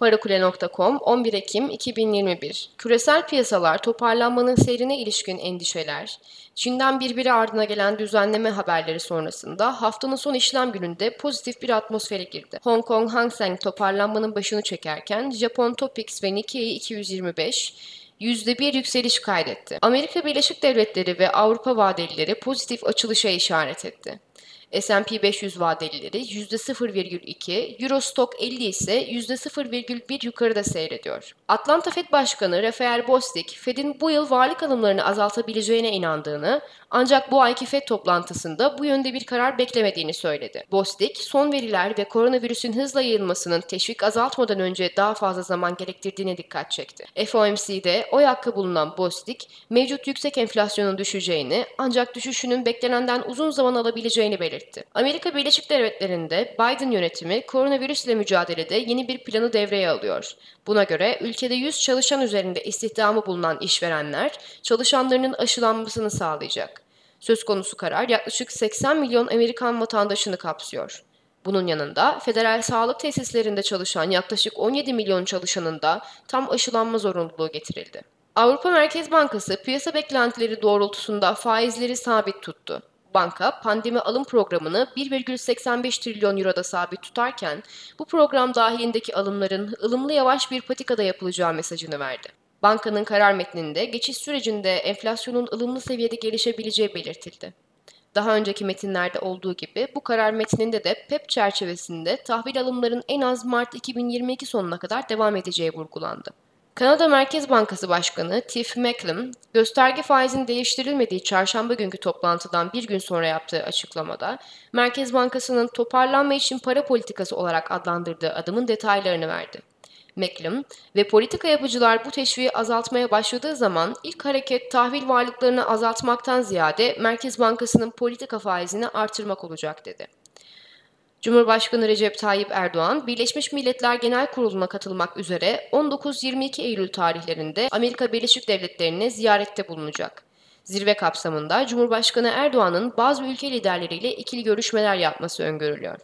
Parakule.com 11 Ekim 2021 Küresel piyasalar toparlanmanın seyrine ilişkin endişeler, Çin'den birbiri ardına gelen düzenleme haberleri sonrasında haftanın son işlem gününde pozitif bir atmosfere girdi. Hong Kong Hang Seng toparlanmanın başını çekerken Japon Topix ve Nikkei 225 %1 yükseliş kaydetti. Amerika Birleşik Devletleri ve Avrupa vadelileri pozitif açılışa işaret etti. S&P 500 vadelileri %0,2, Eurostock 50 ise %0,1 yukarıda seyrediyor. Atlanta Fed Başkanı Rafael Bostic, Fed'in bu yıl varlık alımlarını azaltabileceğine inandığını, ancak bu ayki Fed toplantısında bu yönde bir karar beklemediğini söyledi. Bostic, son veriler ve koronavirüsün hızla yayılmasının teşvik azaltmadan önce daha fazla zaman gerektirdiğine dikkat çekti. FOMC'de oy hakkı bulunan Bostic, mevcut yüksek enflasyonun düşeceğini ancak düşüşünün beklenenden uzun zaman alabileceğini belirtti. Amerika Birleşik Devletleri'nde Biden yönetimi koronavirüsle mücadelede yeni bir planı devreye alıyor. Buna göre ülkede 100 çalışan üzerinde istihdamı bulunan işverenler çalışanlarının aşılanmasını sağlayacak. Söz konusu karar yaklaşık 80 milyon Amerikan vatandaşını kapsıyor. Bunun yanında federal sağlık tesislerinde çalışan yaklaşık 17 milyon çalışanın da tam aşılanma zorunluluğu getirildi. Avrupa Merkez Bankası piyasa beklentileri doğrultusunda faizleri sabit tuttu. Banka pandemi alım programını 1,85 trilyon euroda sabit tutarken bu program dahilindeki alımların ılımlı yavaş bir patikada yapılacağı mesajını verdi. Bankanın karar metninde geçiş sürecinde enflasyonun ılımlı seviyede gelişebileceği belirtildi. Daha önceki metinlerde olduğu gibi bu karar metninde de PEP çerçevesinde tahvil alımların en az Mart 2022 sonuna kadar devam edeceği vurgulandı. Kanada Merkez Bankası Başkanı Tiff Macklem, gösterge faizin değiştirilmediği çarşamba günkü toplantıdan bir gün sonra yaptığı açıklamada, Merkez Bankası'nın toparlanma için para politikası olarak adlandırdığı adımın detaylarını verdi. Macklem ve politika yapıcılar bu teşviği azaltmaya başladığı zaman ilk hareket tahvil varlıklarını azaltmaktan ziyade Merkez Bankası'nın politika faizini artırmak olacak dedi. Cumhurbaşkanı Recep Tayyip Erdoğan, Birleşmiş Milletler Genel Kurulu'na katılmak üzere 19-22 Eylül tarihlerinde Amerika Birleşik Devletleri'ne ziyarette bulunacak. Zirve kapsamında Cumhurbaşkanı Erdoğan'ın bazı ülke liderleriyle ikili görüşmeler yapması öngörülüyor.